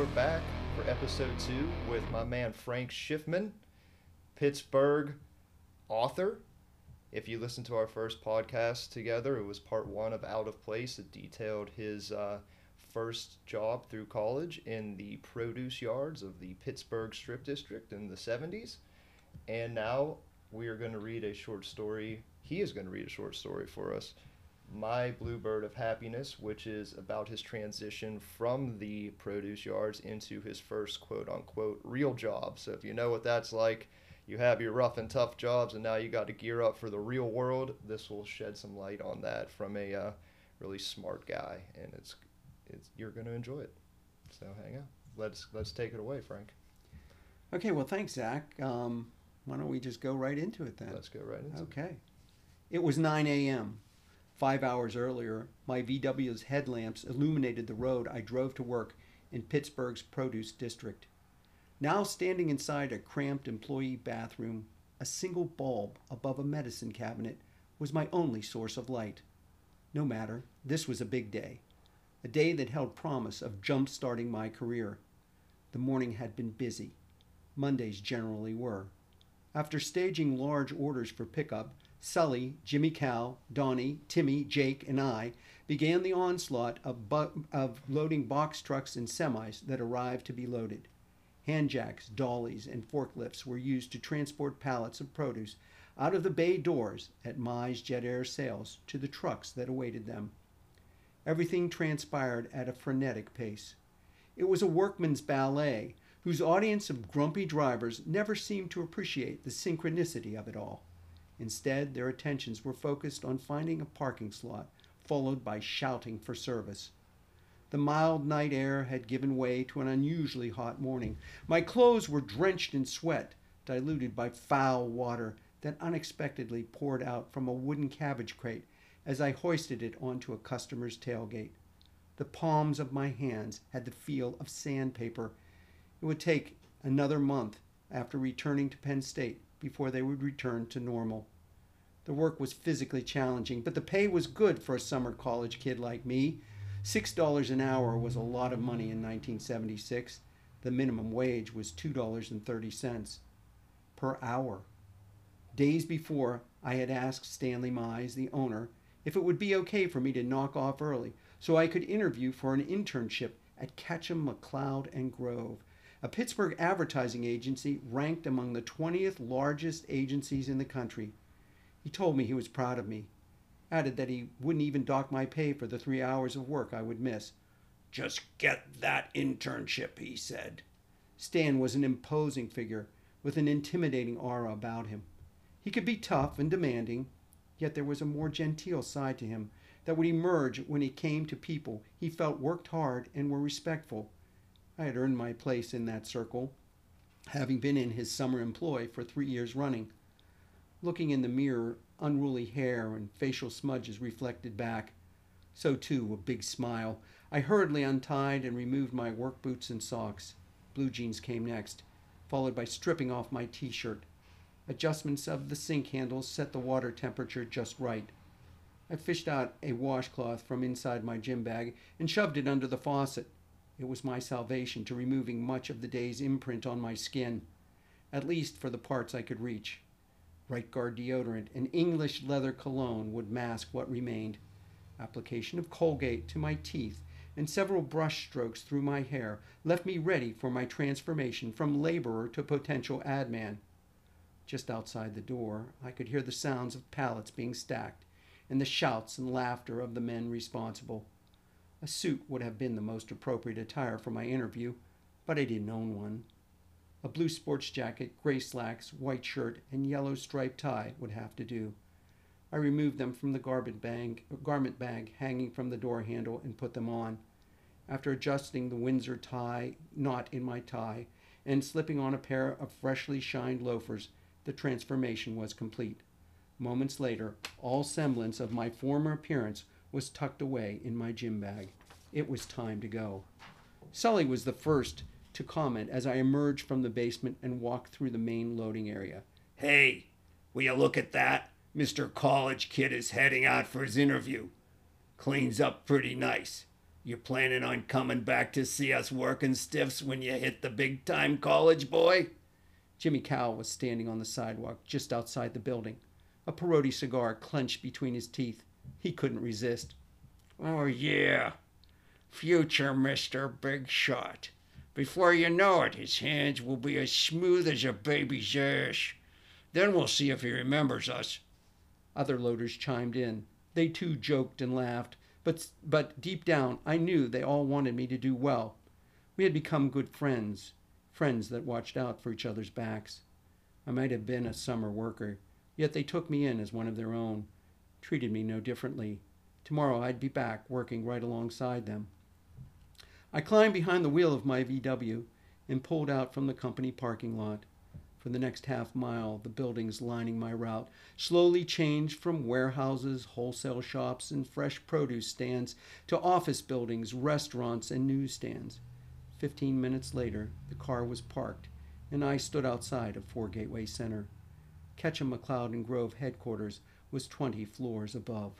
We're back for episode two with my man Frank Schiffman, Pittsburgh author. If you listen to our first podcast together, it was part one of Out of Place. It detailed his uh, first job through college in the produce yards of the Pittsburgh Strip District in the 70s. And now we are going to read a short story. He is going to read a short story for us my Bluebird of Happiness, which is about his transition from the produce yards into his first quote unquote real job. So if you know what that's like, you have your rough and tough jobs, and now you got to gear up for the real world. This will shed some light on that from a uh, really smart guy, and it's it's you're going to enjoy it. So hang on, let's let's take it away, Frank. Okay, well, thanks, Zach. Um, why don't we just go right into it then? Let's go right into it. okay. it. It was 9 a.m. Five hours earlier, my VW's headlamps illuminated the road I drove to work in Pittsburgh's produce district. Now standing inside a cramped employee bathroom, a single bulb above a medicine cabinet was my only source of light. No matter, this was a big day, a day that held promise of jump starting my career. The morning had been busy. Mondays generally were. After staging large orders for pickup, Sully, Jimmy Cal, Donnie, Timmy, Jake, and I began the onslaught of, bu- of loading box trucks and semis that arrived to be loaded. Handjacks, dollies, and forklifts were used to transport pallets of produce out of the bay doors at Mize Jet Air Sales to the trucks that awaited them. Everything transpired at a frenetic pace. It was a workman's ballet whose audience of grumpy drivers never seemed to appreciate the synchronicity of it all. Instead, their attentions were focused on finding a parking slot, followed by shouting for service. The mild night air had given way to an unusually hot morning. My clothes were drenched in sweat, diluted by foul water that unexpectedly poured out from a wooden cabbage crate as I hoisted it onto a customer's tailgate. The palms of my hands had the feel of sandpaper. It would take another month after returning to Penn State before they would return to normal. The work was physically challenging, but the pay was good for a summer college kid like me. $6 an hour was a lot of money in 1976. The minimum wage was $2.30 per hour. Days before, I had asked Stanley Mize, the owner, if it would be okay for me to knock off early so I could interview for an internship at Ketchum, MacLeod, and Grove, a Pittsburgh advertising agency ranked among the 20th largest agencies in the country. He told me he was proud of me, added that he wouldn't even dock my pay for the three hours of work I would miss. Just get that internship, he said. Stan was an imposing figure with an intimidating aura about him. He could be tough and demanding, yet there was a more genteel side to him that would emerge when he came to people he felt worked hard and were respectful. I had earned my place in that circle, having been in his summer employ for three years running. Looking in the mirror, unruly hair and facial smudges reflected back. So, too, a big smile. I hurriedly untied and removed my work boots and socks. Blue jeans came next, followed by stripping off my t shirt. Adjustments of the sink handles set the water temperature just right. I fished out a washcloth from inside my gym bag and shoved it under the faucet. It was my salvation to removing much of the day's imprint on my skin, at least for the parts I could reach. Right Guard deodorant and English leather cologne would mask what remained. Application of Colgate to my teeth and several brush strokes through my hair left me ready for my transformation from laborer to potential ad man. Just outside the door, I could hear the sounds of pallets being stacked and the shouts and laughter of the men responsible. A suit would have been the most appropriate attire for my interview, but I didn't own one. A blue sports jacket, gray slacks, white shirt, and yellow striped tie would have to do. I removed them from the garment bag, garment bag hanging from the door handle and put them on. After adjusting the Windsor tie knot in my tie and slipping on a pair of freshly shined loafers, the transformation was complete. Moments later, all semblance of my former appearance was tucked away in my gym bag. It was time to go. Sully was the first to comment as I emerged from the basement and walked through the main loading area. Hey, will you look at that? Mr. College Kid is heading out for his interview. Cleans up pretty nice. You planning on coming back to see us working stiffs when you hit the big time college boy? Jimmy Cowell was standing on the sidewalk just outside the building, a Parodi cigar clenched between his teeth. He couldn't resist. Oh, yeah. Future Mr. Big Shot. Before you know it, his hands will be as smooth as a baby's ass. Then we'll see if he remembers us. Other loaders chimed in. They too joked and laughed, but, but deep down I knew they all wanted me to do well. We had become good friends, friends that watched out for each other's backs. I might have been a summer worker, yet they took me in as one of their own, treated me no differently. Tomorrow I'd be back working right alongside them. I climbed behind the wheel of my VW and pulled out from the company parking lot. For the next half mile, the buildings lining my route slowly changed from warehouses, wholesale shops, and fresh produce stands to office buildings, restaurants, and newsstands. Fifteen minutes later, the car was parked, and I stood outside of Four Gateway Center. Ketchum MacLeod and Grove headquarters was 20 floors above.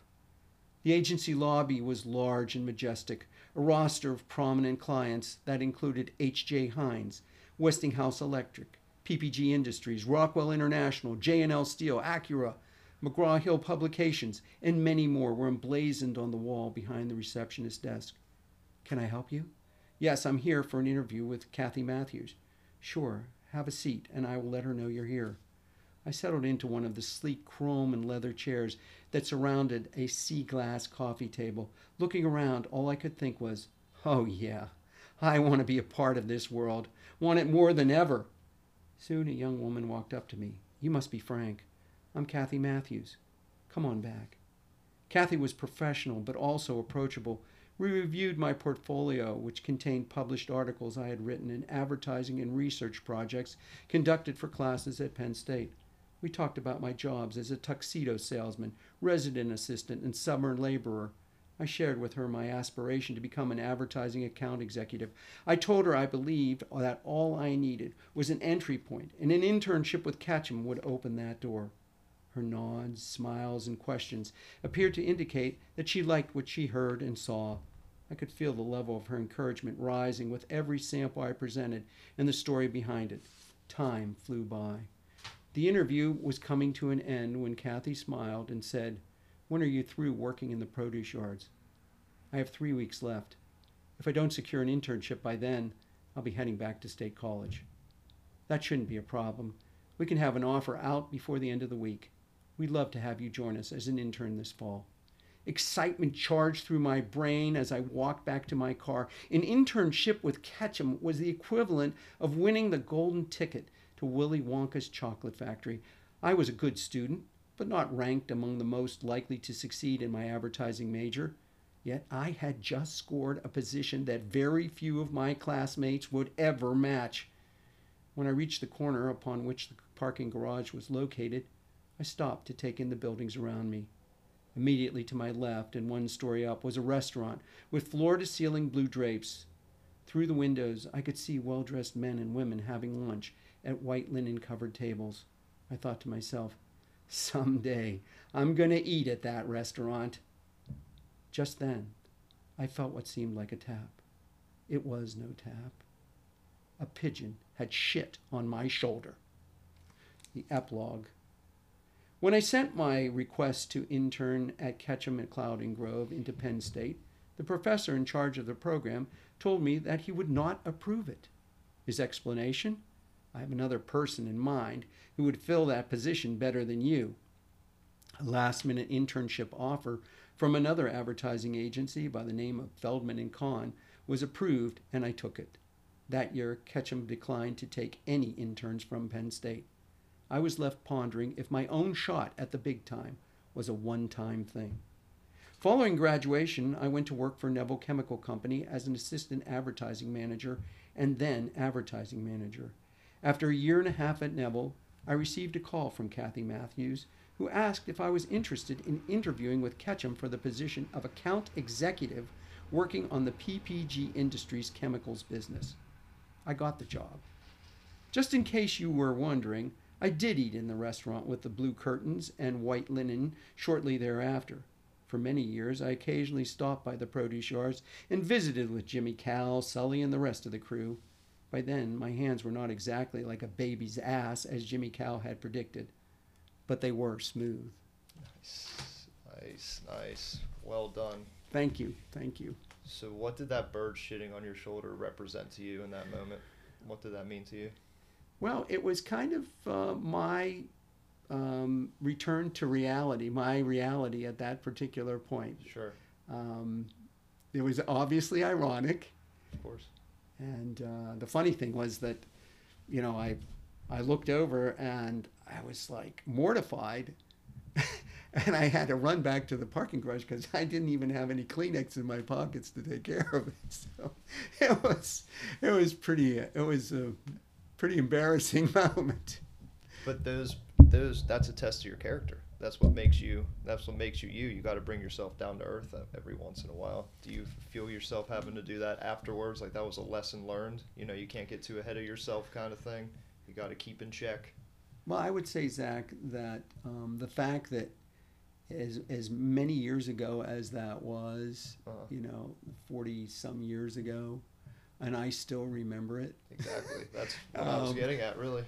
The agency lobby was large and majestic, a roster of prominent clients that included H.J. Heinz, Westinghouse Electric, PPG Industries, Rockwell International, J&L Steel, Acura, McGraw-Hill Publications, and many more were emblazoned on the wall behind the receptionist's desk. Can I help you? Yes, I'm here for an interview with Kathy Matthews. Sure, have a seat, and I will let her know you're here. I settled into one of the sleek chrome and leather chairs that surrounded a sea glass coffee table. Looking around, all I could think was, oh, yeah, I want to be a part of this world, want it more than ever. Soon a young woman walked up to me. You must be Frank. I'm Kathy Matthews. Come on back. Kathy was professional, but also approachable. We reviewed my portfolio, which contained published articles I had written and advertising and research projects conducted for classes at Penn State. We talked about my jobs as a tuxedo salesman, resident assistant, and summer laborer. I shared with her my aspiration to become an advertising account executive. I told her I believed that all I needed was an entry point, and an internship with Ketchum would open that door. Her nods, smiles, and questions appeared to indicate that she liked what she heard and saw. I could feel the level of her encouragement rising with every sample I presented and the story behind it. Time flew by. The interview was coming to an end when Kathy smiled and said, When are you through working in the produce yards? I have three weeks left. If I don't secure an internship by then, I'll be heading back to State College. That shouldn't be a problem. We can have an offer out before the end of the week. We'd love to have you join us as an intern this fall. Excitement charged through my brain as I walked back to my car. An internship with Ketchum was the equivalent of winning the golden ticket to Willy Wonka's chocolate factory. I was a good student, but not ranked among the most likely to succeed in my advertising major. Yet I had just scored a position that very few of my classmates would ever match. When I reached the corner upon which the parking garage was located, I stopped to take in the buildings around me. Immediately to my left and one story up was a restaurant with floor to ceiling blue drapes. Through the windows, I could see well dressed men and women having lunch at white linen covered tables. I thought to myself, someday I'm going to eat at that restaurant. Just then, I felt what seemed like a tap. It was no tap. A pigeon had shit on my shoulder. The epilogue. When I sent my request to intern at Ketchum MacLeod and Grove into Penn State, the professor in charge of the program told me that he would not approve it. His explanation? I have another person in mind who would fill that position better than you. A last minute internship offer from another advertising agency by the name of Feldman and Kahn was approved and I took it. That year, Ketchum declined to take any interns from Penn State. I was left pondering if my own shot at the big time was a one time thing. Following graduation, I went to work for Neville Chemical Company as an assistant advertising manager and then advertising manager. After a year and a half at Neville, I received a call from Kathy Matthews, who asked if I was interested in interviewing with Ketchum for the position of account executive working on the PPG Industries chemicals business. I got the job. Just in case you were wondering, I did eat in the restaurant with the blue curtains and white linen shortly thereafter. For many years, I occasionally stopped by the produce yards and visited with Jimmy Cal, Sully, and the rest of the crew. By then, my hands were not exactly like a baby's ass, as Jimmy Cal had predicted, but they were smooth. Nice, nice, nice. Well done. Thank you, thank you. So, what did that bird shitting on your shoulder represent to you in that moment? What did that mean to you? Well, it was kind of uh, my um, return to reality, my reality at that particular point. Sure, Um, it was obviously ironic, of course. and uh, the funny thing was that, you know, I, I looked over and I was like mortified, and I had to run back to the parking garage because I didn't even have any Kleenex in my pockets to take care of it. So it was, it was pretty, it was a pretty embarrassing moment. But those, those, that's a test of your character. That's what makes you. That's what makes you you. You got to bring yourself down to earth uh, every once in a while. Do you feel yourself having to do that afterwards? Like that was a lesson learned. You know, you can't get too ahead of yourself, kind of thing. You got to keep in check. Well, I would say, Zach, that um, the fact that as as many years ago as that was, Uh, you know, forty some years ago, and I still remember it, exactly. That's what I was Um, getting at, really.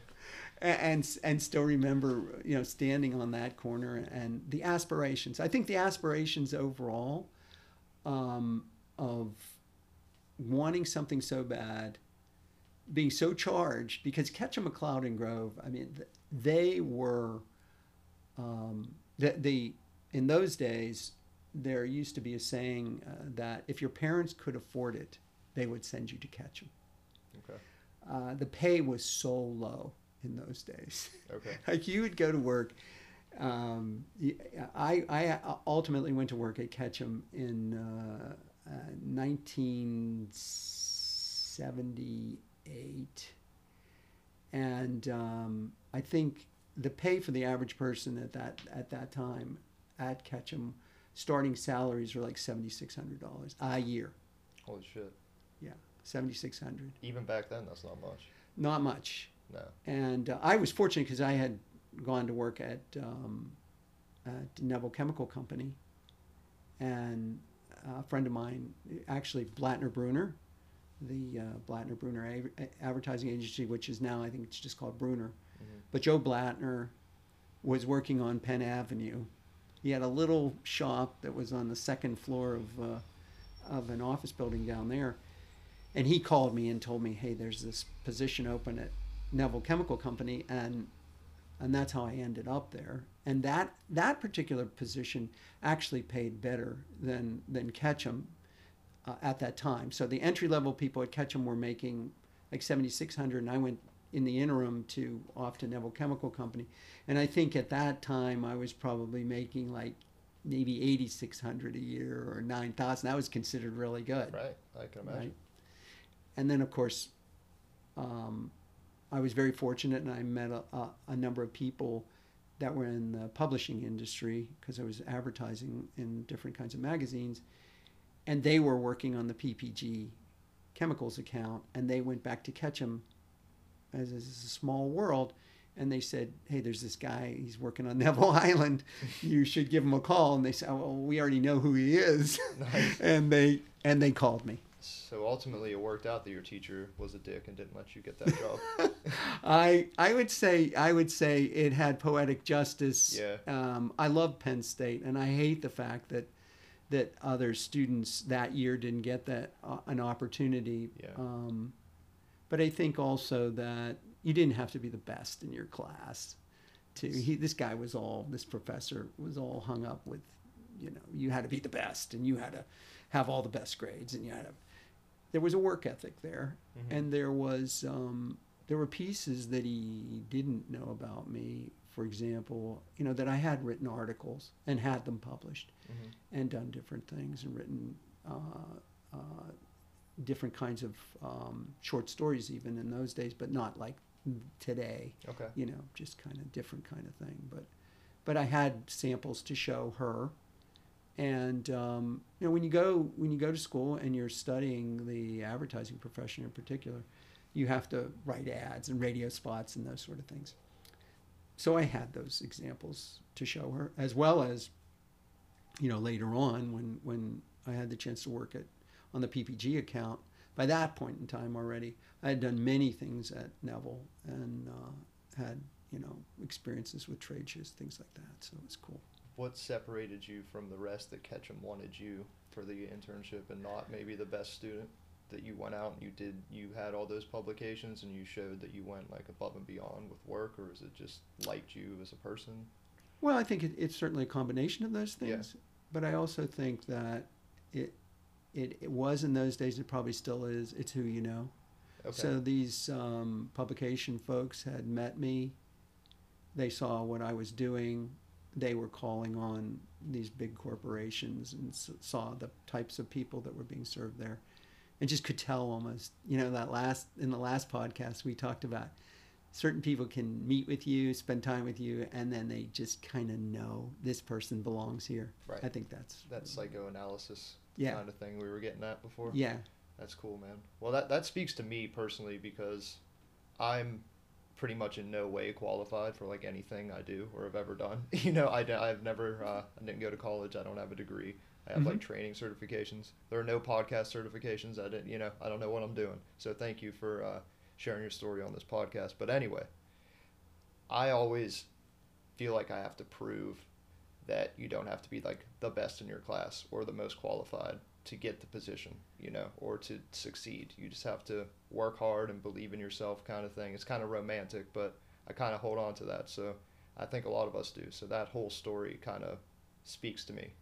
And and still remember, you know, standing on that corner and the aspirations. I think the aspirations overall um, of wanting something so bad, being so charged, because Ketchum, MacLeod, and Grove, I mean, they were, um, the, the in those days, there used to be a saying uh, that if your parents could afford it, they would send you to Ketchum. Okay. Uh, the pay was so low in those days. Okay. like you would go to work. Um, I, I ultimately went to work at Ketchum in uh, uh, 1978, and um, I think the pay for the average person at that at that time at Ketchum, starting salaries were like seventy six hundred dollars a year. Holy shit. Yeah, Seventy six hundred, Even back then, that's not much. not much. No. And uh, I was fortunate because I had gone to work at, um, at Neville Chemical Company, and a friend of mine, actually Blattner Brunner, the uh, Blattner Brunner a- advertising agency, which is now I think it's just called Brunner, Mhm. but Joe Blattner was working on Penn Avenue. He had a little shop that was on the second floor of uh, of an office building down there, and he called me and told me, "Hey, there's this position open at Neville Chemical Company," and and that's how I ended up there. And that that particular position actually paid better than than Ketchum uh, at that time. So the entry level people at Ketchum were making like seventy six hundred, and I went in the interim to off to Neville Chemical Company, and I think at that time I was probably making like maybe eighty six hundred a year or nine thousand. That was considered really good Right. I can imagine. right? And then, of course, um, I was very fortunate, and I met a, a, a number of people that were in the publishing industry because I was advertising in different kinds of magazines, and they were working on the PPG chemicals account, and they went back to Ketchum as, as a small world. And they said, "Hey, there's this guy. He's working on Neville Island. You should give him a call." And they said, "Oh, well, we already know who he is." Nice. and they and they called me. So ultimately, it worked out that your teacher was a dick and didn't let you get that job. I I would say I would say it had poetic justice. Yeah. Um, I love Penn State, and I hate the fact that that other students that year didn't get that uh, an opportunity. Yeah. Um, but I think also that you didn't have to be the best in your class. To he, this guy was all this professor was all hung up with, you know, you had to be the best and you had to have all the best grades and you had to. There was a work ethic there, Mhm. and there was um, there were pieces that he didn't know about me. For example, you know that I had written articles and had them published, Mhm. and done different things and written uh, uh, different kinds of um, short stories even in those days, but not like today. Okay. You know, just kind of different kind of thing. But but I had samples to show her, and um, you know when you go when you go to school and you're studying the advertising profession in particular, you have to write ads and radio spots and those sort of things. So I had those examples to show her, as well as you know, later on when when I had the chance to work at on the PPG account. By that point in time already, I had done many things at Neville and uh, had you know experiences with trade shows, things like that. So it was cool. What separated you from the rest that Ketchum wanted you for the internship and not maybe the best student? That you went out and you did, you had all those publications and you showed that you went like above and beyond with work, or is it just liked you as a person? Well, I think it, it's certainly a combination of those Yeah. things, but I also think that it, it it was in those days. It probably still is. It's who you know. Okay. So these um, publication folks had met me. They saw what I was doing. They were calling on these big corporations and saw the types of people that were being served there, and just could tell almost. You know that last in the last podcast we talked about certain people can meet with you, spend time with you, and then they just kind of know this person belongs here. Right. I think that's that psychoanalysis Yeah. kind of thing we were getting at before. yeah. That's cool, man. Well, that that speaks to me personally because I'm pretty much in no way qualified for like anything I do or have ever done. You know, I, I've never uh, I didn't go to college. I don't have a degree. I have like training certifications. There are no podcast certifications. I didn't. You know, I don't know what I'm doing. So thank you for uh, sharing your story on this podcast. But anyway, I always feel like I have to prove that you don't have to be like the best in your class or the most qualified to get the position, you know, or to succeed. You just have to work hard and believe in yourself, kind of thing. It's kind of romantic, but I kind of hold on to that. So I think a lot of us do. So that whole story kind of speaks to me,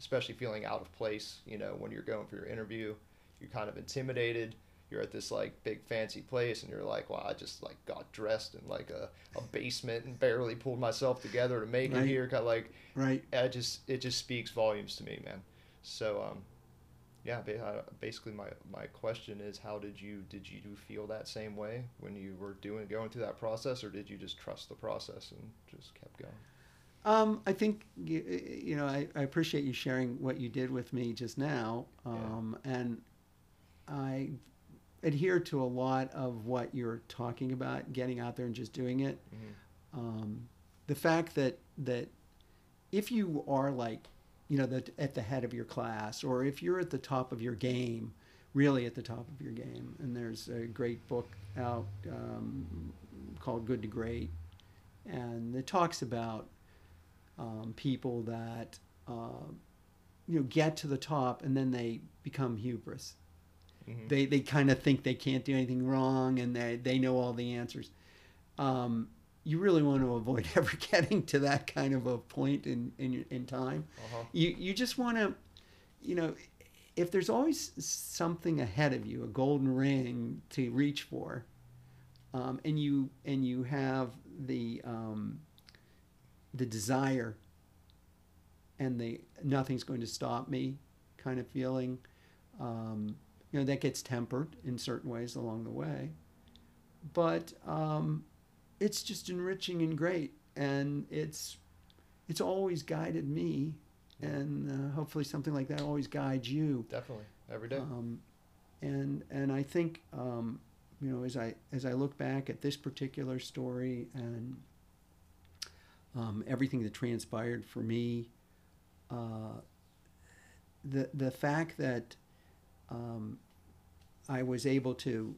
especially feeling out of place, you know, when you're going for your interview, you're kind of intimidated. You're at this like big fancy place and you're like, well, I just like got dressed in like a, a basement and barely pulled myself together to make it here. Kind of like, Right. I just it just speaks volumes to me, man. So um, yeah, uh, basically my my question is, how did you did you feel that same way when you were doing going through that process, or did you just trust the process and just kept going? Um, I think you know I, I appreciate you sharing what you did with me just now, Yeah. um, and I adhere to a lot of what you're talking about, getting out there and just doing it. Mhm. Um, the fact that that if you are like you know the, at the head of your class, or if you're at the top of your game, really at the top of your game, and there's a great book out um, called Good to Great, and it talks about um, people that uh, you know get to the top and then they become hubris. Mhm. They they kind of think they can't do anything wrong and they they know all the answers. Um, you really want to avoid ever getting to that kind of a point in in, in time. Uh-huh. You you just want to, you know, if there's always something ahead of you, a golden ring to reach for, um, and you and you have the um, the desire and the nothing's going to stop me kind of feeling, um, you know, that gets tempered in certain ways along the way, but um, it's just enriching and great, and it's it's always guided me and uh, hopefully something like that always guides you. Definitely every day. Um, and and I think um, you know as I as I look back at this particular story and um, everything that transpired for me, uh, the the fact that um, I was able to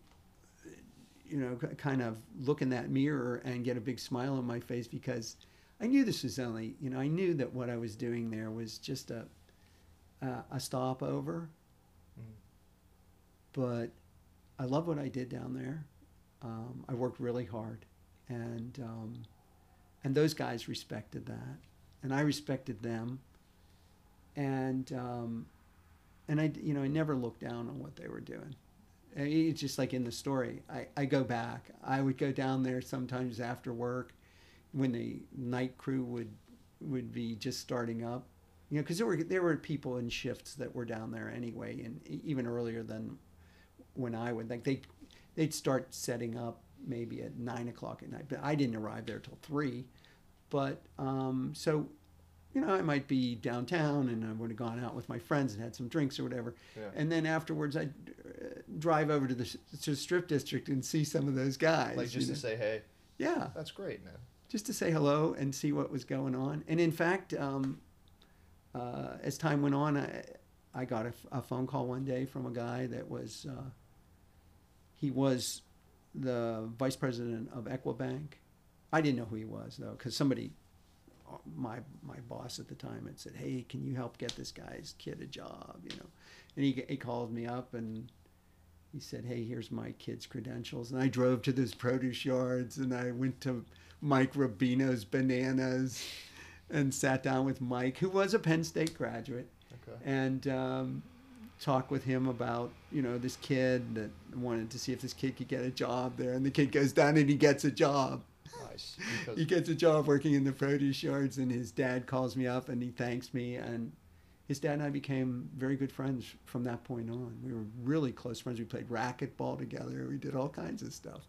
you know kind of look in that mirror and get a big smile on my face because I knew this was only you know I knew that what I was doing there was just a a, a stopover Mhm. but I love what I did down there. Um, I worked really hard, and um, and those guys respected that, and I respected them, and um, and I you know I never looked down on what they were doing. It's just like in the story. I, I go back. I would go down there sometimes after work, when the night crew would would be just starting up, you know, because there were there were people in shifts that were down there anyway, and even earlier than when I would like they they'd start setting up maybe at nine o'clock at night, but I didn't arrive there till three. But um, so, you know, I might be downtown and I would have gone out with my friends and had some drinks or whatever, Yeah. and then afterwards I'd uh, drive over to the, to the strip district and see some of those guys. like just to know. say, hey, yeah, that's great, man. just to say hello and see what was going on. And in fact, um, uh, as time went on, I, I got a, a phone call one day from a guy that was, uh, he was the vice president of Equibank. I didn't know who he was though, because somebody, my my boss at the time had said, "Hey, can you help get this guy's kid a job?" You know, and he he called me up and he said, "Hey, here's my kid's credentials." And I drove to those produce yards and I went to Mike Rubino's Bananas and sat down with Mike, who was a Penn State graduate, Okay. and um, talked with him about you know this kid that wanted to see if this kid could get a job there. And the kid goes down and he gets a job. Nice. Because He gets a job working in the produce yards, and his dad calls me up and he thanks me. And his dad and I became very good friends from that point on. We were really close friends. We played racquetball together. We did all kinds of stuff,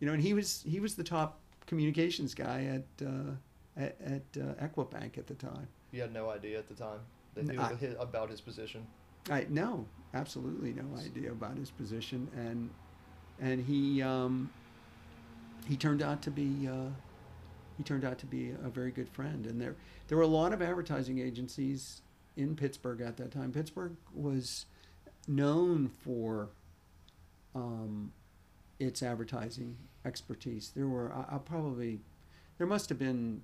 you know. And he was he was the top communications guy at uh, at, at uh, Equibank at the time. you had no idea at the time that he I- was hi- about his position. I no, absolutely no idea about his position, and and he um, he turned out to be uh, he turned out to be a very good friend. And there there were a lot of advertising agencies in Pittsburgh at that time. Pittsburgh was known for um, its advertising expertise. There were I, I'll probably there must have been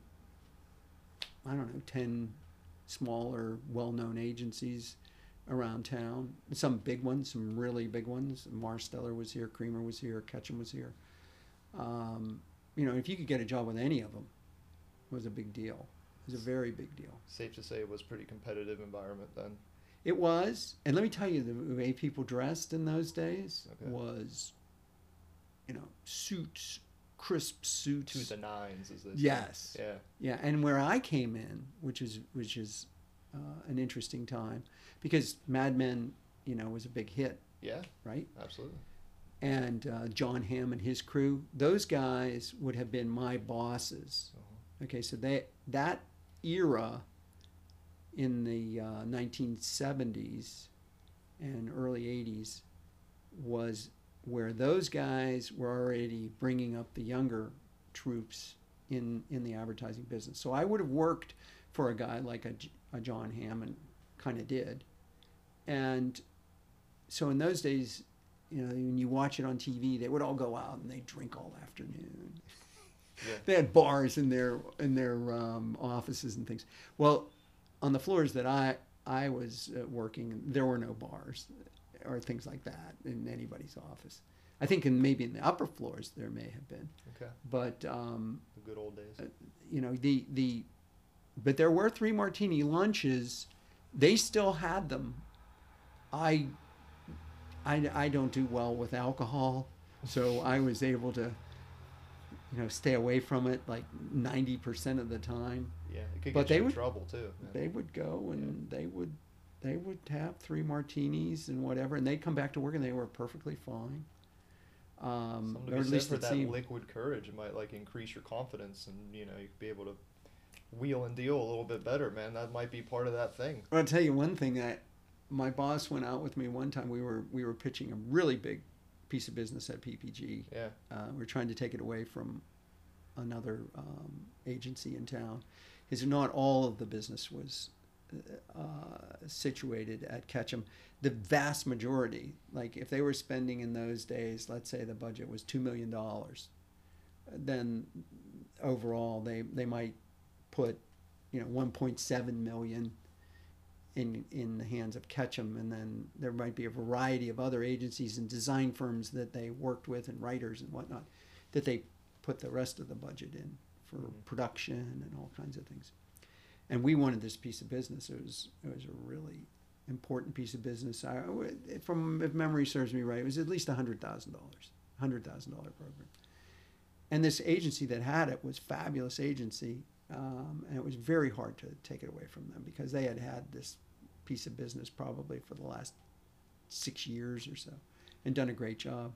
I don't know ten smaller well-known agencies around town. Some big ones, some really big ones. Marsteller was here, Creamer was here, Ketchum was here. Um, you know, if you could get a job with any of them, it was a big deal. It was a very big deal. Safe to say it was a pretty competitive environment then. It was, and let me tell you, the way people dressed in those days Okay. was, you know, suits, crisp suits. To the nines, they say. Yes. Yeah. Yeah, and where I came in, which is which is uh, an interesting time, because Mad Men, you know, was a big hit, Yeah. right? Absolutely. And uh, Jon Hamm and his crew, those guys would have been my bosses. Uh-huh. Okay, so they that era in the uh, 1970s and early 80s was where those guys were already bringing up the younger troops in in the advertising business. So I would have worked for a guy like a John Hammond kind of did. And so in those days, you know, when you watch it on TV, they would all go out and they drink all afternoon Yeah. they had bars in their in their um, offices and things. Well, on the floors that I I was uh, working, there were no bars or things like that in anybody's office. I think in maybe in the upper floors there may have been, Okay. but um, The good old days. Uh, you know the the but there were three martini lunches. They still had them. I I I don't do well with alcohol, so I was able to you know stay away from it like 90% of the time. yeah. It could but get they you in would- trouble too. yeah. They would go and they would they would have three martinis and whatever and they'd come back to work and they were perfectly fine. Um, Something or at least for that seemed. liquid courage. It might like increase your confidence, and you know you could be able to wheel and deal a little bit better, man. That might be part of that thing. I'll tell you one thing that my boss went out with me one time. We were we were pitching a really big piece of business at PPG. Yeah. Uh, we are trying to take it away from another um, agency in town. Is not all of the business was uh, situated at Ketchum. The vast majority, like if they were spending in those days, let's say the budget was two million dollars, then overall they they might put you know 1.7 million in in the hands of Ketchum, and then there might be a variety of other agencies and design firms that they worked with and writers and whatnot that they put the rest of the budget in for Mhm. production and all kinds of things. And we wanted this piece of business. It was it was a really important piece of business. I, from if memory serves me right, it was at least hundred thousand dollars, hundred thousand dollar program. And this agency that had it was fabulous agency, um, and it was very hard to take it away from them because they had had this piece of business probably for the last six years or so, and done a great job.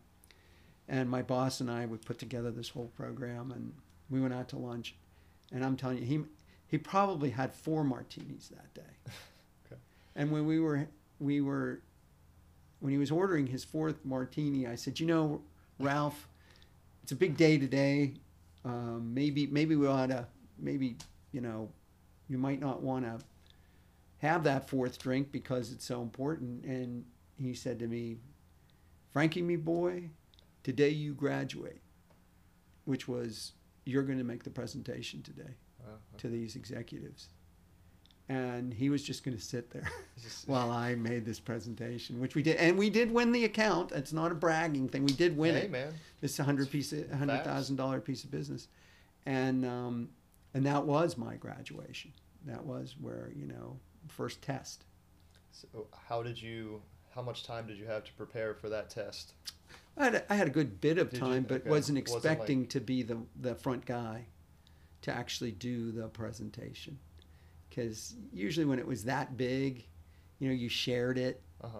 And my boss and I would put together this whole program, and we went out to lunch, and I'm telling you, he he probably had four martinis that day. Okay. And when we were we were when he was ordering his fourth martini, I said, "You know, Ralph, it's a big day today. Um, maybe maybe we ought to maybe you know you might not want to have that fourth drink because it's so important. And he said to me, Frankie, me boy, today you graduate, which was you're going to make the presentation today Wow. to these executives. And he was just going to sit there while I made this presentation, which we did, and we did win the account. It's not a bragging thing. We did win hey, it. man. A hundred piece, a hundred thousand dollar piece of business, and um, and that was my graduation. That was where you know first test. So how did you? How much time did you have to prepare for that test? I had a, I had a good bit of Did you? time, but Okay. wasn't Wasn't expecting to be the the front guy to actually do the presentation, because usually when it was that big, you know, you shared it. Uh huh.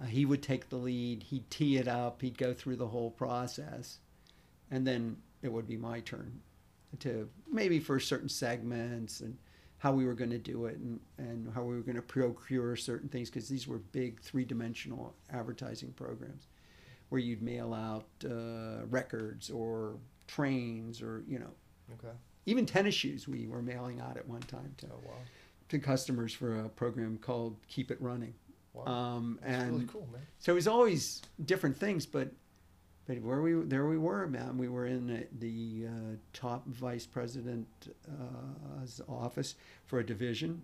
Uh, he would take the lead. He'd tee it up. He'd go through the whole process, and then it would be my turn to maybe for certain segments and how we were going to do it and, and how we were going to procure certain things because these were big three-dimensional advertising programs where you'd mail out uh, records or trains or you know Okay. even tennis shoes we were mailing out at one time to, Oh wow. to customers for a program called keep it running Wow. um, and really cool, man. so it was always different things, but but where we there we were, man. We were in the, uh, top vice president's uh, office for a division,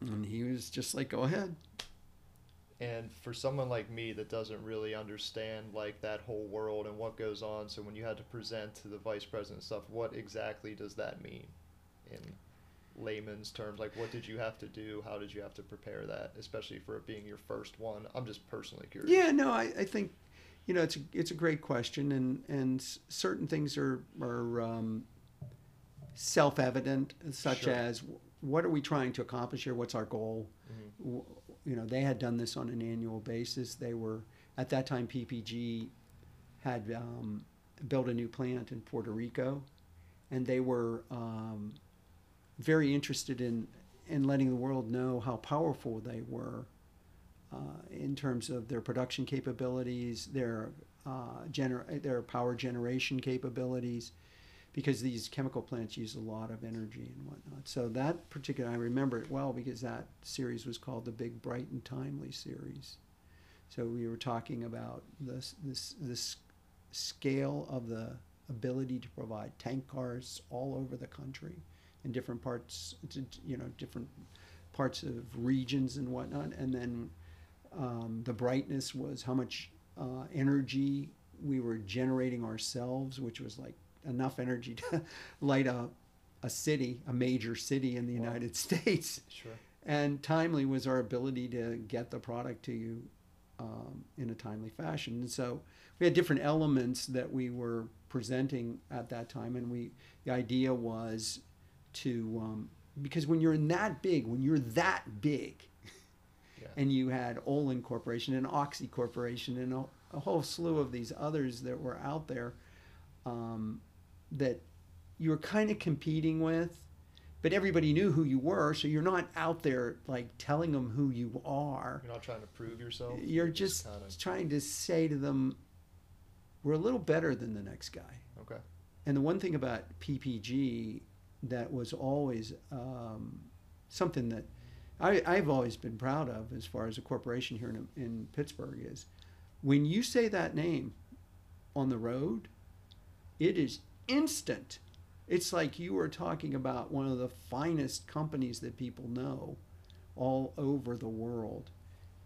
and he was just like, "Go ahead." And for someone like me that doesn't really understand like that whole world and what goes on, so when you had to present to the vice president stuff, what exactly does that mean in layman's terms? Like what did you have to do? How did you have to prepare that, especially for it being your first one? I'm just personally curious. Yeah, no, I, I think you know it's a, it's a great question, and and certain things are are um, self evident, such Sure. as what are we trying to accomplish here? What's our goal? Mhm. you know, they had done this on an annual basis. They were at that time PPG had um, built a new plant in Puerto Rico, and they were um, very interested in in letting the world know how powerful they were in terms of their production capabilities, their uh, gener- their power generation capabilities, because these chemical plants use a lot of energy and whatnot. So that particular, I remember it well because that series was called the Big Bright and Timely series. So we were talking about this this this scale of the ability to provide tank cars all over the country in different parts, you know, different parts of regions and whatnot, and then um, the brightness was how much uh, energy we were generating ourselves, which was like enough energy to light a, a city, a major city in the Wow. United States. Sure. And timely was our ability to get the product to you um, in a timely fashion. And so we had different elements that we were presenting at that time, and we the idea was to um, because when you're in that big, when you're that big, Yeah. and you had Olin Corporation and Oxy Corporation and a, a whole slew of these others that were out there um, that you were kind of competing with, but everybody knew who you were, so you're not out there like telling them who you are. You're not trying to prove yourself. You're just kind of trying to say to them, we're a little better than the next guy. okay. And the one thing about PPG that was always um, something that I, I've always been proud of as far as a corporation here in, in Pittsburgh is when you say that name on the road, it is instant. It's like you are talking about one of the finest companies that people know all over the world.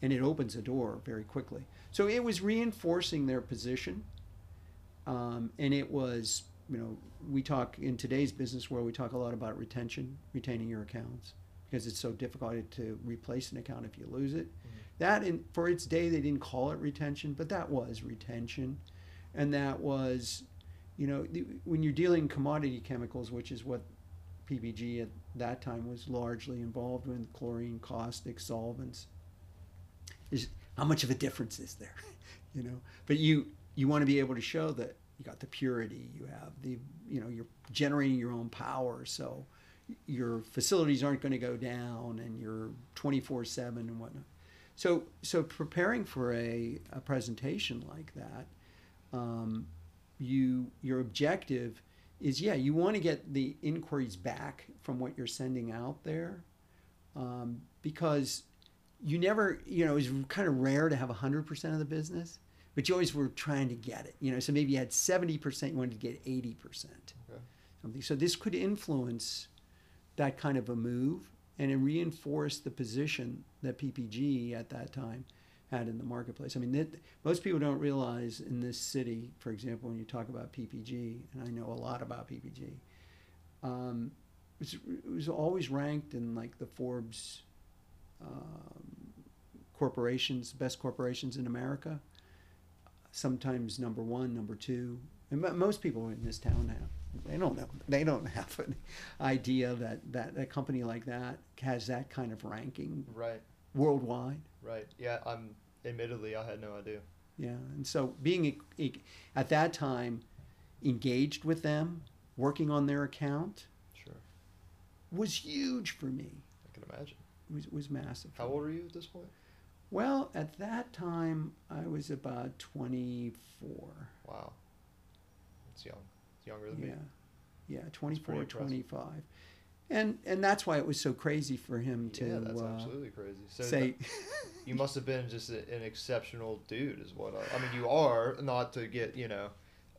And it opens a door very quickly. So it was reinforcing their position. Um, and it was, you know, we talk in today's business world, we talk a lot about retention, retaining your accounts, because it's so difficult to replace an account if you lose it. Mm-hmm. That, in, for its day, they didn't call it retention, but that was retention. And that was, you know, the, when you're dealing commodity chemicals, which is what PPG at that time was largely involved with chlorine, caustic, solvents, is how much of a difference is there, you know? But you you want to be able to show that you got the purity, you have the you know you're generating your own power, so your facilities aren't going to go down, and you're 24 seven and whatnot. So so preparing for a, a presentation like that, um, you your objective is yeah you want to get the inquiries back from what you're sending out there um, because you never, you know, it was kind of rare to have 100% of the business, but you always were trying to get it, you know. So maybe you had 70%, you wanted to get 80%. Okay. Something. So this could influence that kind of a move and it reinforced the position that PPG at that time had in the marketplace. I mean, that, most people don't realize in this city, for example, when you talk about PPG, and I know a lot about PPG, um, it, was, it was always ranked in like the Forbes um, corporations, best corporations in America. Sometimes number one, number two, and most people in this town have. They don't know. They don't have an idea that that a company like that has that kind of ranking Right. worldwide. Right. Yeah. I'm. Admittedly, I had no idea. Yeah, and so being at that time engaged with them, working on their account, Sure. was huge for me. I can imagine. It was, was massive. How old are you at this point? Well, at that time, I was about 24. Wow. It's young. Younger than Yeah. me. Yeah, pretty 24, impressive. 25. And and that's why it was so crazy for him to yeah, that's uh, absolutely crazy. So say you must have been just a, an exceptional dude, is what I. I mean, you are not to get you know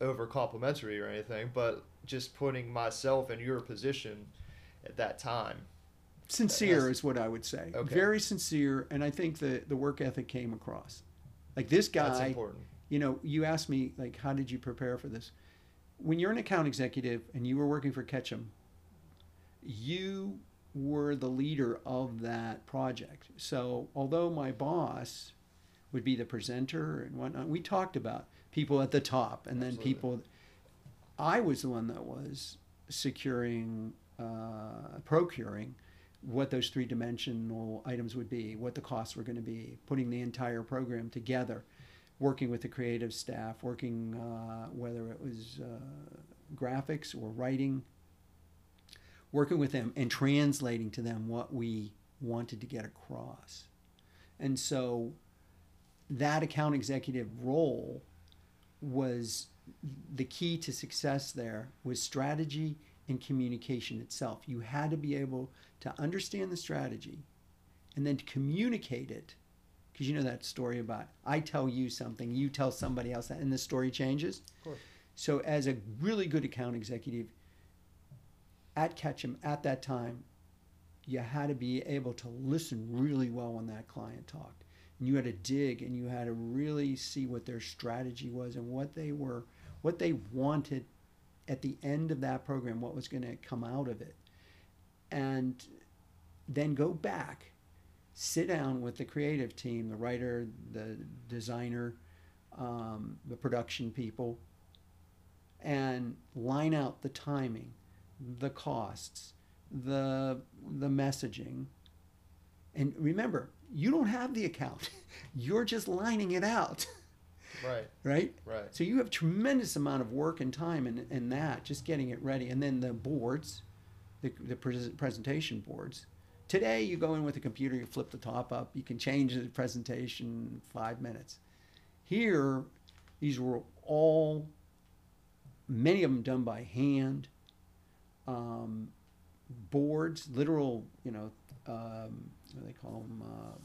over complimentary or anything, but just putting myself in your position at that time. sincere is what I would say. Okay. Very sincere, and I think the the work ethic came across. Like this guy, important. you know, you asked me like, how did you prepare for this? When you're an account executive and you were working for Ketchum, you were the leader of that project. So although my boss would be the presenter and whatnot, we talked about people at the top and then people. I was the one that was securing, uh, procuring what those three dimensional items would be, what the costs were going to be, putting the entire program together, working with the creative staff, working uh, whether it was uh, graphics or writing, working with them and translating to them what we wanted to get across. And so that account executive role was the key to success there was strategy and communication itself. You had to be able to understand the strategy and then to communicate it. Because you know that story about I tell you something, you tell somebody else that, and the story changes. Of course. So, as a really good account executive at Ketchum at that time, you had to be able to listen really well when that client talked. And you had to dig and you had to really see what their strategy was and what they were, what they wanted at the end of that program, what was going to come out of it. And then go back, sit down with the creative team, the writer, the designer, um, the production people, and line out the timing, the costs, the the messaging. And remember, you don't have the account. You're just lining it out, Right. right? Right. So you have tremendous amount of work and time in, in that, just getting it ready. And then the boards, the, the pres- presentation boards. Today you go in with a computer, you flip the top up, you can change the presentation in five minutes. Here, these were all, many of them done by hand. Um, boards, literal, you know, um, what do they call them? Uh,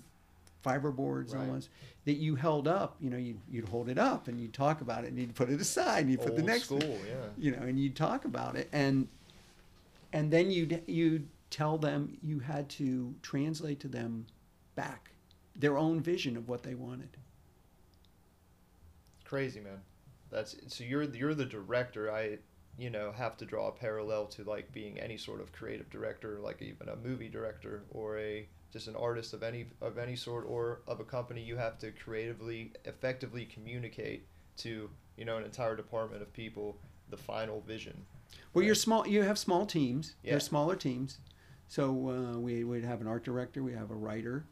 fiber boards Right. almost that you held up. You know, you'd, you'd hold it up and you'd talk about it, and you'd put it aside, and you'd put the next school. one Yeah. you know, and you'd talk about it, and and then you'd you'd tell them you had to translate to them back their own vision of what they wanted. Crazy man. That's so you're you're the director. I you know have to draw a parallel to like being any sort of creative director, like even a movie director or a just an artist of any of any sort or of a company. You have to creatively, effectively communicate to you know an entire department of people the final vision. Well, you're small. You have small teams. Yeah. They're smaller teams. So uh, we would have an art director. We have a writer,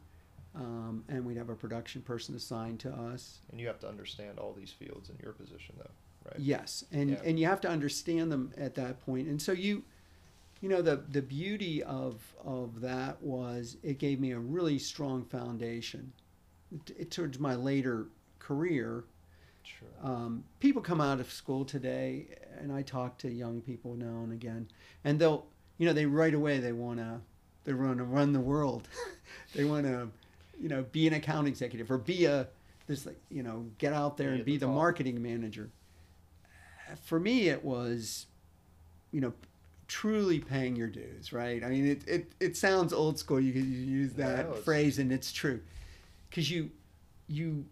um, and we'd have a production person assigned to us. And you have to understand all these fields in your position, though, right? Yes, and Yeah. and you have to understand them at that point. And so you, you know, the the beauty of of that was it gave me a really strong foundation t- towards my later career. Sure. Um, people come out of school today, and I talk to young people now and again, and they'll, you know, they right away they want to they want to run the world. they want to, you know, be an account executive or be a this like you know get out there Be and be the the marketing manager. For me, it was, you know, truly paying your dues. Right? I mean, it it, it sounds old school. You could use that phrase, and it's true, because you. You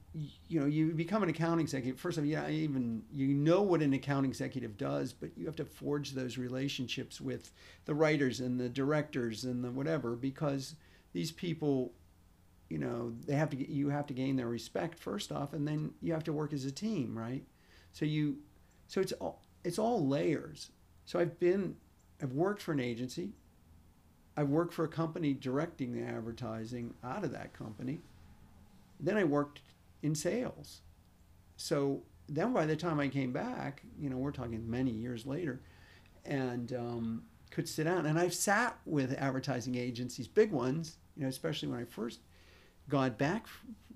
you know you become an account executive. First of all, yeah, even you know what an account executive does, but you have to forge those relationships with the writers and the directors and the whatever because these people you know they have to you have to gain their respect first off and then you have to work as a team right? So you so it's all it's all layers. So i've been i've worked for an agency. I've worked for a company directing the advertising out of that company then i worked in sales so then by the time i came back you know we're talking many years later and um, could sit down. And I've sat with advertising agencies, big ones, you know, especially when I first got back,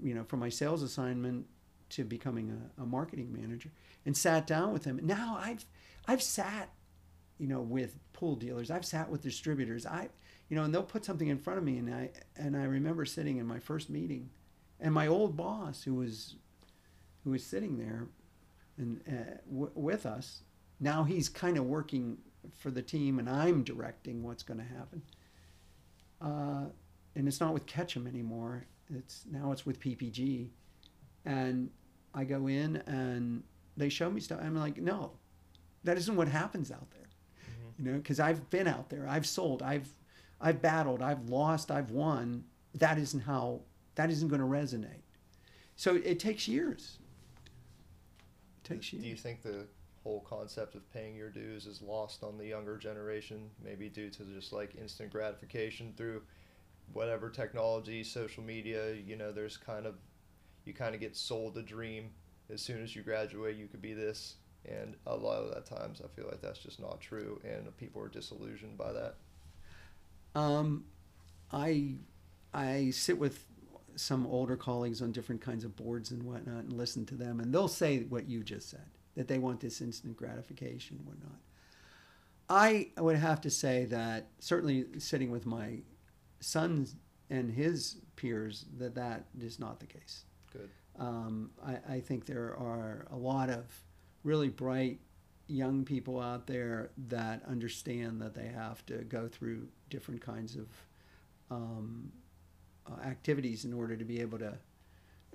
you know, from my sales assignment to becoming a, a marketing manager, and sat down with them. Now I've I've sat, you know, with pool dealers. I've sat with distributors. I, you know, and they'll put something in front of me, and I and I remember sitting in my first meeting, and my old boss who was who was sitting there, and uh, w- with us now he's kind of working for the team and I'm directing what's going to happen. Uh, and it's not with Ketchum anymore. It's now it's with PPG, and I go in and they show me stuff. I'm like, no, that isn't what happens out there. You know, because I've been out there. I've sold. I've I've battled. I've lost. I've won. That isn't how. That isn't going to resonate. So it takes years. It takes Do years. Do you think the whole concept of paying your dues is lost on the younger generation, maybe due to just like instant gratification through whatever technology, social media? You know, there's kind of you kind of get sold a dream. As soon as you graduate, you could be this, and a lot of that times, I feel like that's just not true, and people are disillusioned by that. Um, I I sit with some older colleagues on different kinds of boards and whatnot and listen to them, and they'll say what you just said that they want this instant gratification and whatnot. I would have to say that certainly sitting with my son and his peers that that is not the case. Good. Um, I, I think there are a lot of really bright young people out there that understand that they have to go through different kinds of um, uh, activities in order to be able to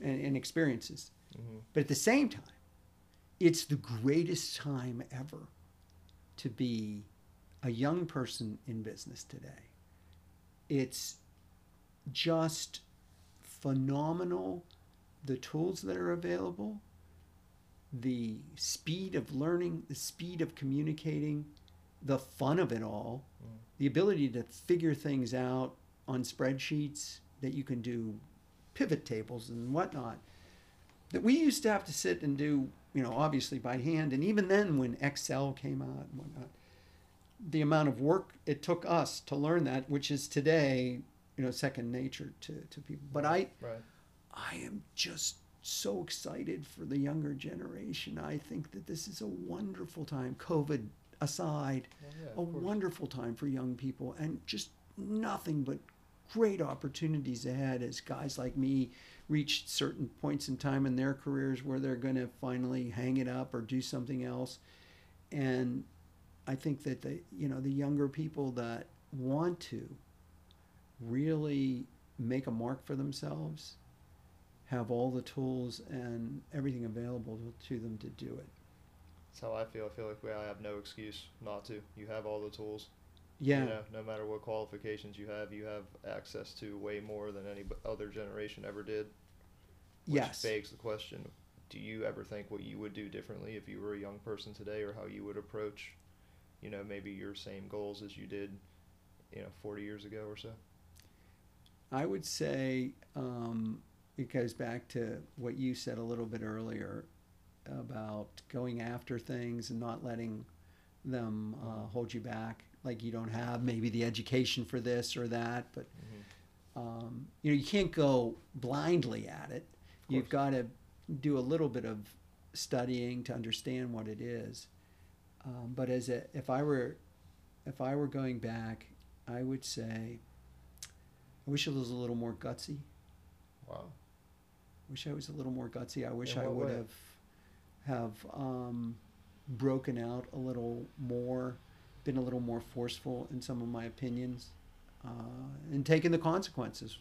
and, and experiences. hmm But at the same time, it's the greatest time ever to be a young person in business today. It's just phenomenal the tools that are available, the speed of learning, the speed of communicating, the fun of it all, Mm. the ability to figure things out on spreadsheets that you can do pivot tables and whatnot that we used to have to sit and do, you know, obviously by hand. And even then, when Excel came out and whatnot, the amount of work it took us to learn that, which is today, you know, second nature to, to people. But I, Right. I am just so excited for the younger generation. I think that this is a wonderful time, COVID aside, yeah, a wonderful time for young people and just nothing but great opportunities ahead as guys like me reach certain points in time in their careers where they're going to finally hang it up or do something else and i think that the you know the younger people that want to really make a mark for themselves have all the tools and everything available to them to do it That's how I feel. I feel like I have no excuse not to. You have all the tools. Yeah You know, no matter what qualifications you have, you have access to way more than any other generation ever did. Which yes begs the question: Do you ever think what you would do differently if you were a young person today, or how you would approach, you know, maybe your same goals as you did, you know, forty years ago or so? I would say um, it goes back to what you said a little bit earlier about going after things and not letting them uh, hold you back. Like you don't have maybe the education for this or that, but Mm-hmm. um, you know you can't go blindly at it. You've got to do a little bit of studying to understand what it is. Um, but as a, if I were if I were going back, I would say I wish it was a little more gutsy. Wow. Wish I was a little more gutsy. I wish I would way? have have um, broken out a little more, been a little more forceful in some of my opinions, uh, and taken the consequences,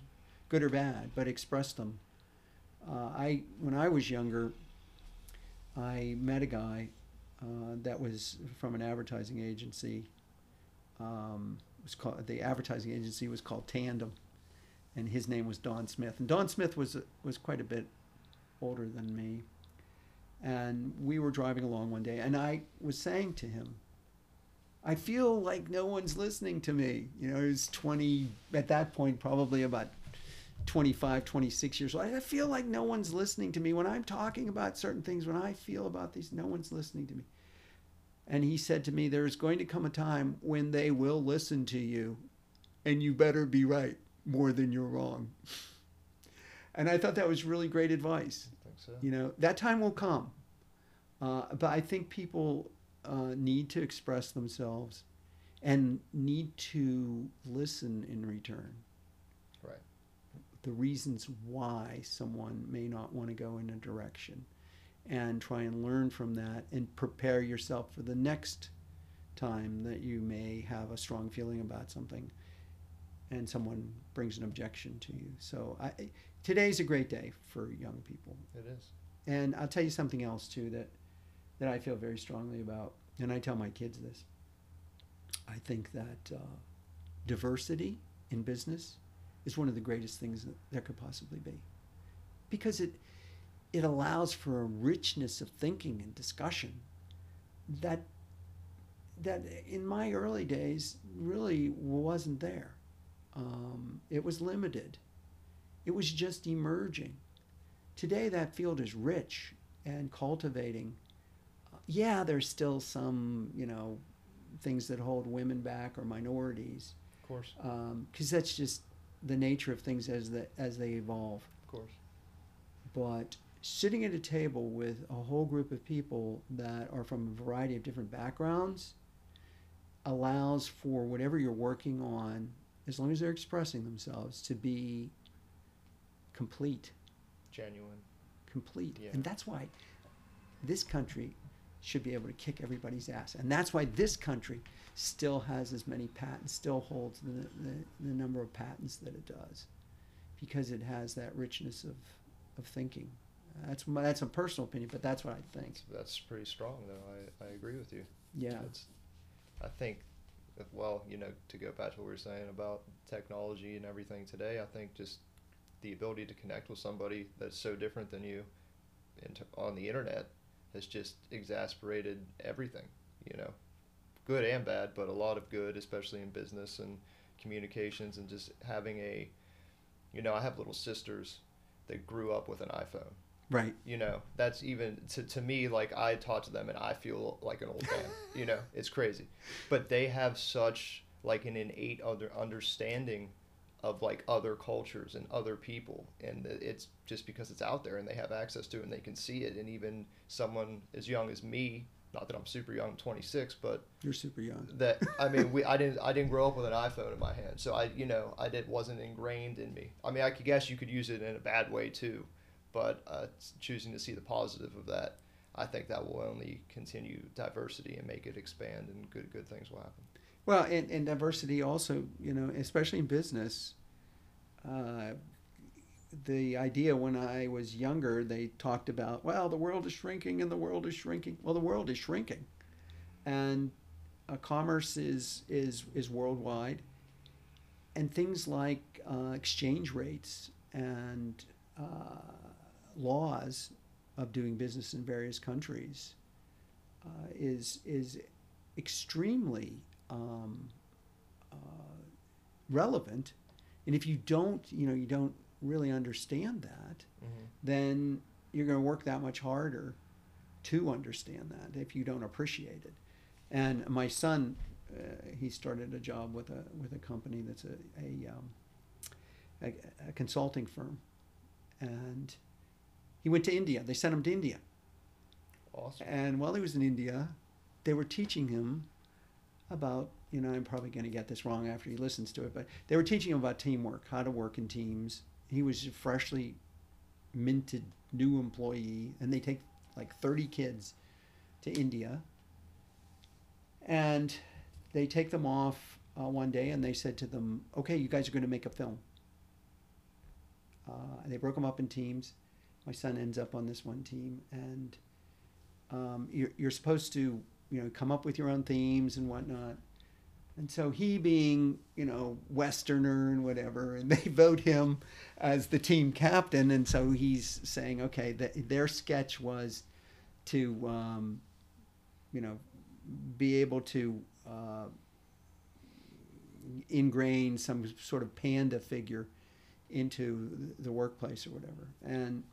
good or bad, but expressed them. Uh, I when I was younger, I met a guy uh, that was from an advertising agency. Um, was called the advertising agency was called Tandem, and his name was Don Smith. And Don Smith was was quite a bit older than me. And we were driving along one day, and I was saying to him, I feel like no one's listening to me. You know, he was 20, at that point, probably about 25, 26 years old. I feel like no one's listening to me. When I'm talking about certain things, when I feel about these, no one's listening to me. And he said to me, There's going to come a time when they will listen to you, and you better be right more than you're wrong. And I thought that was really great advice. I so. You know, that time will come. Uh, but I think people uh, need to express themselves and need to listen in return. Right. The reasons why someone may not want to go in a direction and try and learn from that and prepare yourself for the next time that you may have a strong feeling about something and someone brings an objection to you. So I, today's a great day for young people. It is. And I'll tell you something else too that that I feel very strongly about, and I tell my kids this. I think that uh, diversity in business is one of the greatest things that there could possibly be, because it it allows for a richness of thinking and discussion that that in my early days really wasn't there. Um, it was limited. It was just emerging. Today, that field is rich and cultivating. Yeah, there's still some, you know, things that hold women back or minorities, Of course. Um, because that's just the nature of things as the, as they evolve. Of course. But sitting at a table with a whole group of people that are from a variety of different backgrounds allows for whatever you're working on, as long as they're expressing themselves, to be complete. Genuine. complete. Yeah. And that's why this country should be able to kick everybody's ass. And that's why this country still has as many patents, still holds the, the, the number of patents that it does, because it has that richness of, of thinking. That's my, that's a personal opinion, but that's what I think. That's pretty strong, though. I, I agree with you. Yeah. It's, I think, well, you know, to go back to what we were saying about technology and everything today, I think just the ability to connect with somebody that's so different than you on the internet has just exasperated everything, you know, good and bad, but a lot of good, especially in business and communications and just having a, you know, I have little sisters that grew up with an iPhone. Right. you know that's even to, to me like i talk to them and i feel like an old man you know it's crazy. But they have such like an innate other understanding of like other cultures and other people and it's just because it's out there and they have access to it and they can see it and even someone as young as me not that i'm super young I'm 26 but You're super young. that I mean we I didn't I didn't grow up with an iPhone in my hand so I you know I did wasn't ingrained in me I mean I could guess you could use it in a bad way too but uh, choosing to see the positive of that I think that will only continue diversity and make it expand and good good things will happen Well, and, and diversity also, you know, especially in business. Uh, the idea when I was younger, they talked about, well, the world is shrinking and the world is shrinking. Well, the world is shrinking, and uh, commerce is is is worldwide, and things like uh, exchange rates and uh, laws of doing business in various countries uh, is is extremely um, uh, relevant. And if you don't, you know, you don't really understand that, mm-hmm. then you're going to work that much harder to understand that if you don't appreciate it. And my son, uh, he started a job with a with a company that's a a, um, a, a consulting firm, and he went to India. They sent him to India. awesome And while he was in India, they were teaching him about you know I'm probably going to get this wrong after he listens to it, but they were teaching him about teamwork, how to work in teams. He was a freshly minted new employee, and they take like 30 kids to India, and they take them off uh, one day, and they said to them, "Okay, you guys are going to make a film." Uh, they broke them up in teams. My son ends up on this one team, and um, you're, you're supposed to you know come up with your own themes and whatnot. And so he being you know westerner and whatever and they vote him as the team captain. And so he's saying okay that their sketch was to um, you know be able to uh, ingrain some sort of panda figure into the workplace or whatever. And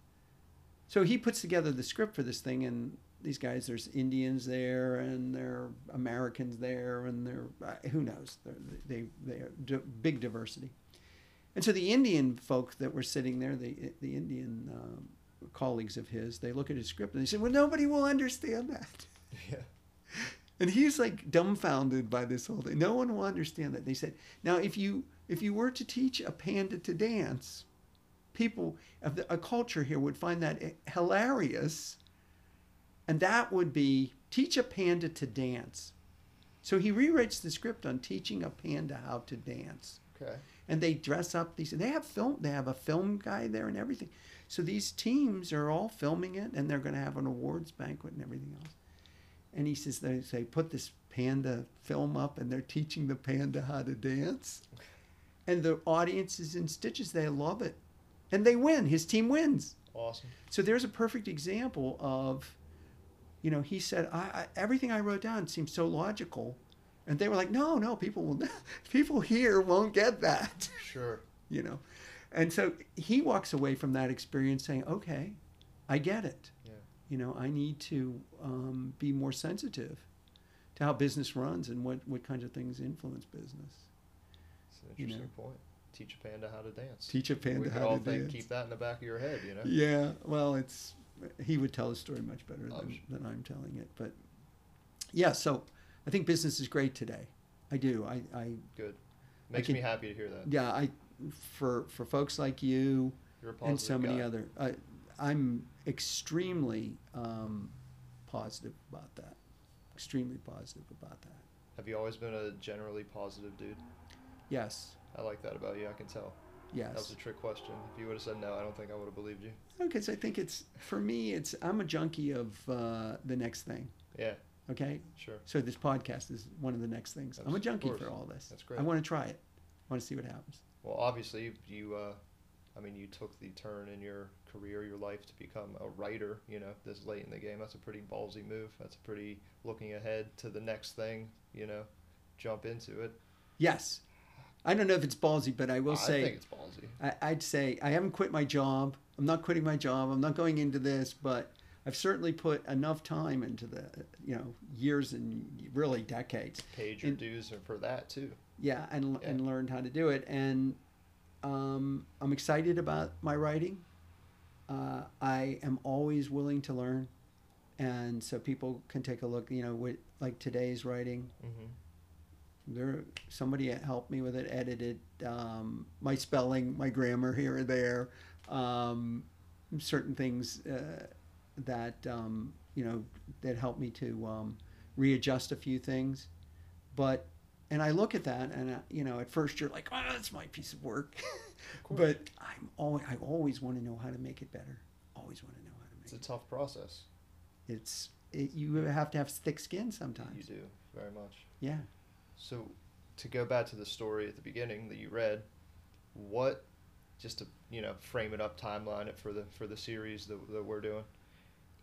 so he puts together the script for this thing and these guys there's indians there and there are americans there and there uh, who knows? They're, they they are di- big diversity. And so the indian folk that were sitting there the the indian um, colleagues of his they look at his script and they say well nobody will understand that. Yeah. and he's like dumbfounded by this whole thing. No one will understand that. They said now if you if you were to teach a panda to dance people of the, a culture here would find that hilarious and that would be teach a panda to dance. So he rewrites the script on teaching a panda how to dance. Okay. and they dress up these they have film they have a film guy there and everything. So these teams are all filming it and they're going to have an awards banquet and everything else. And he says they say put this panda film up and they're teaching the panda how to dance. And the audience is in stitches. They love it. And they win. His team wins. Awesome. so there's a perfect example of, you know, he said, I, I, everything I wrote down seems so logical. And they were like, no, no, people will, people here won't get that, Sure. you know. And so he walks away from that experience saying, okay, I get it. Yeah. You know, I need to um, be more sensitive to how business runs and what, what kinds of things influence business. It's an You interesting know. point. Teach a panda how to dance. Teach a panda we how all to think, dance. keep that in the back of your head, you know? Yeah, well, it's he would tell the story much better than, than I'm telling it. But yeah, so I think business is great today. I do. I, I Good. Makes can- me happy to hear that. yeah, I for for folks like you and so many guy. other, I, I'm extremely um, positive about that. Extremely positive about that. Have you always been a generally positive dude? Yes, I like that about you. I can tell. That was a trick question. If you would have said no, I don't think I would have believed you. Because I think it's for me. It's I'm a junkie of uh, the next thing. Yeah, Okay, sure. So this podcast is one of the next things. I'm a junkie for all this. That's great. I want to try it. I want to see what happens. Well, obviously, you- you, uh, I mean, you took the turn in your career, your life to become a writer, you know, this late in the game. That's a pretty ballsy move. That's a pretty looking ahead to the next thing, you know, jump into it. Yes. I don't know if it's ballsy, but I will I say think it's ballsy. I, I'd say I haven't quit my job. I'm not quitting my job. I'm not going into this, but I've certainly put enough time into the you know years and really decades. Paid your in- dues and for that, too. Yeah, and Yeah. and learned how to do it. And um, I'm excited about my writing. Uh, I am always willing to learn, and so people can take a look. You know, with like today's writing, Mm-hmm. There somebody helped me with it, edited um, my spelling, my grammar here or there, um, certain things uh, that um, you know that helped me to um, readjust a few things. But and I look at that, and uh, you know, at first you're like, "Oh, that's my piece of work," course. but I'm always I always want to know how to make it better. Always want to know how to make it. It's a tough process. It's it, you have to have thick skin sometimes. You do, very much. Yeah. So, to go back to the story at the beginning that you read, what, just to you know frame it up, timeline it for the for the series that, that we're doing,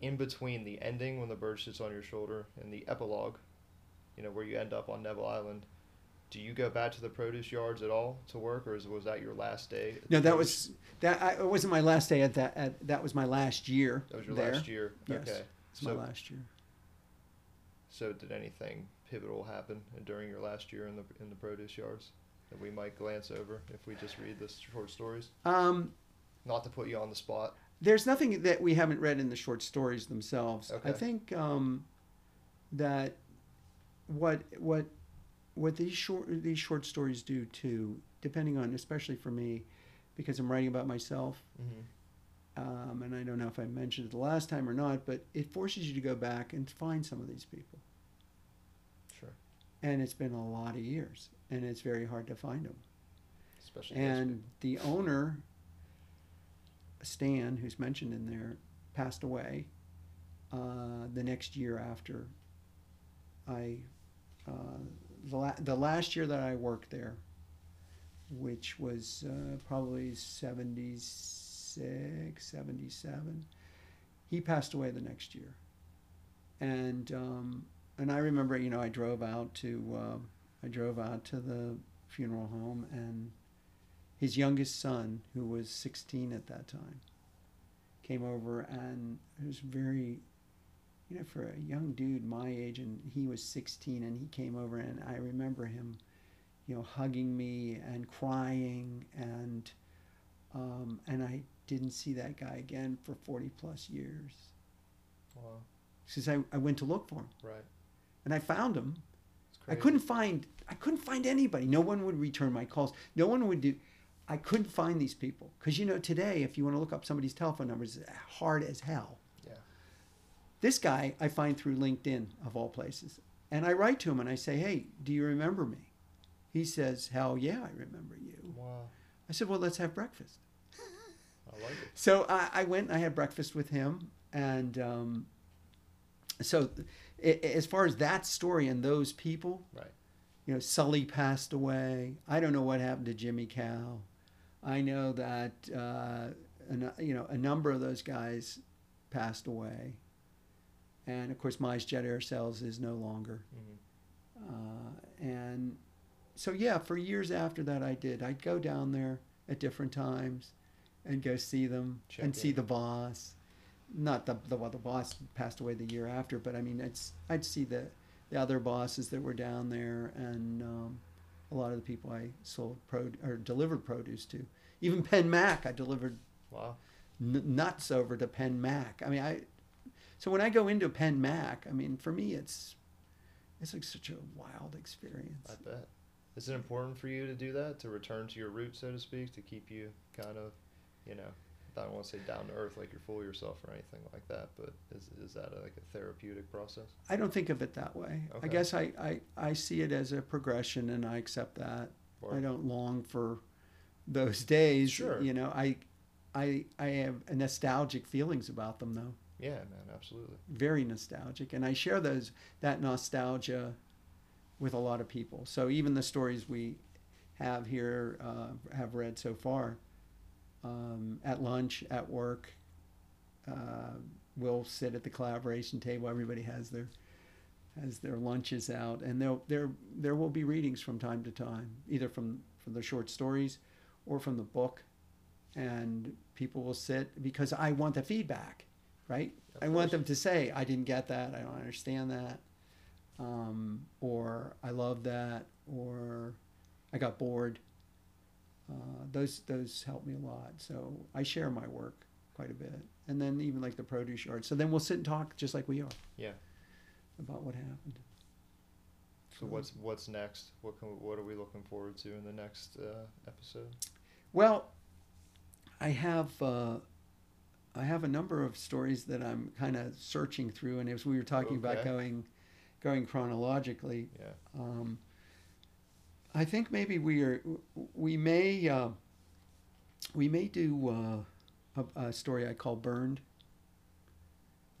in between the ending when the bird sits on your shoulder and the epilogue, you know where you end up on Neville Island, do you go back to the produce yards at all to work, or is, was that your last day? No, that produce- was that. I, it wasn't my last day at that. At, that was my last year. that was your there. last year. Yes. Okay. It's my last year. so did anything pivotal happen during your last year in the in the produce yards that we might glance over if we just read the short stories? Um, Not to put you on the spot. there's nothing that we haven't read in the short stories themselves. Okay. I think um, that what what what these short these short stories do too, depending on especially for me, because I'm writing about myself, Mm-hmm. um, and I don't know if I mentioned it the last time or not, but it forces you to go back and find some of these people. And it's been a lot of years, and it's very hard to find them. Especially And the owner, Stan, who's mentioned in there, passed away uh, the next year after I, uh, the, la- the last year that I worked there, which was uh, probably 76, 77, he passed away the next year. And, um, and I remember, you know, I drove out to, uh, I drove out to the funeral home and his youngest son, who was 16 at that time, came over and it was very, you know, for a young dude my age, and he was 16, and he came over, and I remember him, you know, hugging me and crying, and um, and I didn't see that guy again for 40 plus years. Wow. Since I, I went to look for him, Right. And I found him, It's I couldn't find I couldn't find anybody. No one would return my calls. No one would do. I couldn't find these people because you know today, if you want to look up somebody's telephone numbers, it's hard as hell. Yeah. This guy I find through LinkedIn of all places, and I write to him and I say, "Hey, do you remember me?" He says, "Hell yeah, I remember you." Wow. I said, "Well, let's have breakfast." I like it. So I, I went and I had breakfast with him, and um, so i- as far as that story and those people, Right. You know, Sully passed away. I don't know what happened to Jimmy Cal. I know that uh, an, you know a number of those guys passed away, and of course, Mize Jet Air Cells is no longer. Mm-hmm. Uh, and so yeah, for years after that, I did. I'd go down there at different times, and go see them Check and see the boss. Not the the well, the boss passed away the year after, but I mean, it's I'd see the the other bosses that were down there, and um, a lot of the people I sold pro or delivered produce to. Even Penn Mac, I delivered Wow. n- nuts over to Penn Mac. I mean, I so when I go into Penn Mac, I mean, for me, it's it's like such a wild experience. I bet. Is it important for you to do that to return to your roots, so to speak, to keep you kind of, you know, I don't want to say down to earth like you're full yourself or anything like that, but is is that a, like a therapeutic process? I don't think of it that way. Okay. I guess I, I, I see it as a progression, and I accept that. Or I don't long for those days. Sure. You know, I, I, I have nostalgic feelings about them, though. yeah, man, absolutely. Very nostalgic, and I share those that nostalgia with a lot of people. So even the stories we have here, uh, have read so far, um, at lunch, at work, uh, we'll sit at the collaboration table. Everybody has their has their lunches out, and there there there will be readings from time to time, either from from the short stories or from the book, and people will sit because I want the feedback, right? Of I want them to say, "I didn't get that. I don't understand that," um, or "I love that," or "I got bored." Uh, those those help me a lot. So I share my work quite a bit, and then even like the produce yard. So then we'll sit and talk just like we are Yeah. about what happened. So what's what's next? What can what are we looking forward to in the next uh, episode? Well, I have uh, I have a number of stories that I'm kind of searching through, and as we were talking about going going chronologically, Yeah. um, I think maybe we are we may uh, we may do uh, a, a story I call burned,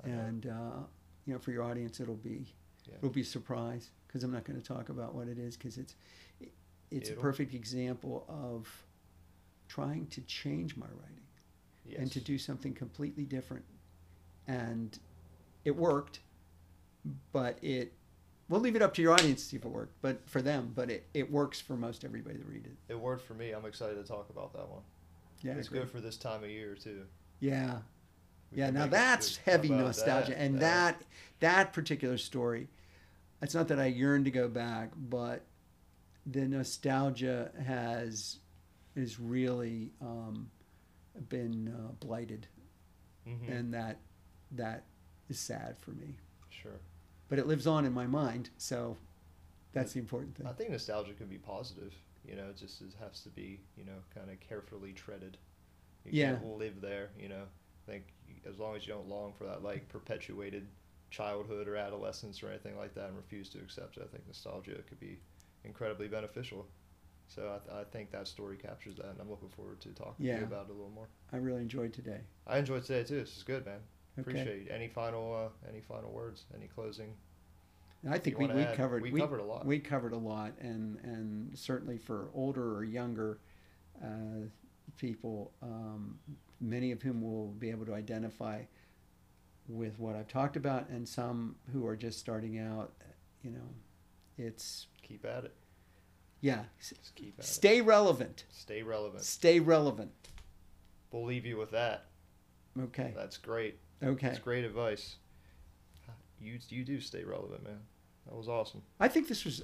know. and uh, you know for your audience it'll be Yeah. it'll be a surprise because I'm not going to talk about what it is because it's it's a perfect example of trying to change my writing yes. and to do something completely different. And it worked, but it, we'll leave it up to your audience to see if it worked, but for them, but it, it works for most everybody to read it. it worked for me. I'm excited to talk about that one. Yeah. it's good for this time of year too. Yeah. We Yeah. Now that's heavy nostalgia. that? And that, that particular story, it's not that I yearn to go back, but the nostalgia has, is really, um, been uh, blighted. Mhm. And that, that is sad for me. sure. But it lives on in my mind. So That's the important thing. I think nostalgia can be positive. You know, it just it has to be you know kind of carefully treaded. You Yeah. can't live there. You know, I think as long as you don't long for that like perpetuated childhood or adolescence or anything like that and refuse to accept it, I think nostalgia could be incredibly beneficial. So I, th- I think that story captures that, and I'm looking forward to talking to you about it a little more. I really enjoyed today. I enjoyed today too. This is good, man. Okay. Appreciate it. Any final uh, any final words? Any closing? I think we, we add? covered We covered a lot. We covered a lot, and and certainly for older or younger uh, people, um, many of whom will be able to identify with what I've talked about, and some who are just starting out. You know, it's Keep at it. yeah. Just keep at it. Stay relevant. Stay relevant. Stay relevant. We'll leave you with that. Okay. That's great. Okay. That's great advice. You you do stay relevant, man. That was awesome. I think this was